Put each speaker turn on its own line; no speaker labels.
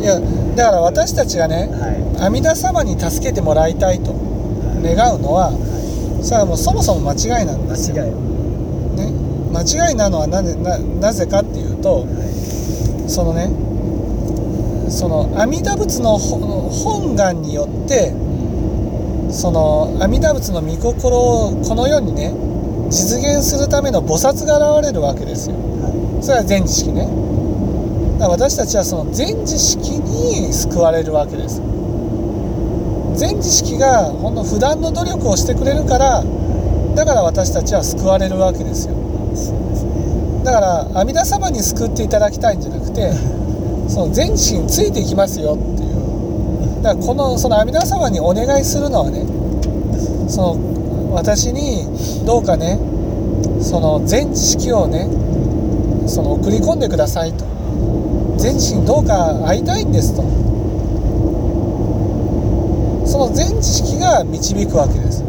いやだから私たちがね
はい。
阿弥陀様に助けてもらいたいと願うのはそれはもうそもそも間違いなんですよ、
間違い
ね、間違いなのはなぜななぜかっていうとそのねその阿弥陀仏のほ本願によってその阿弥陀仏の御心をこの世にね実現するための菩薩が現れるわけですよ。それは全知識ねだから私たちはその全知識に救われるわけです。全知識がほんの普段の努力をしてくれるからだから私たちは救われるわけですよ。だから阿弥陀様に救っていただきたいんじゃなくてその全知識についていきますよっていう。だからこのその阿弥陀様にお願いするのはねその私にどうかねその全知識をねその送り込んでくださいと。全知識にどうか会いたいんですと。その全知識が導くわけです。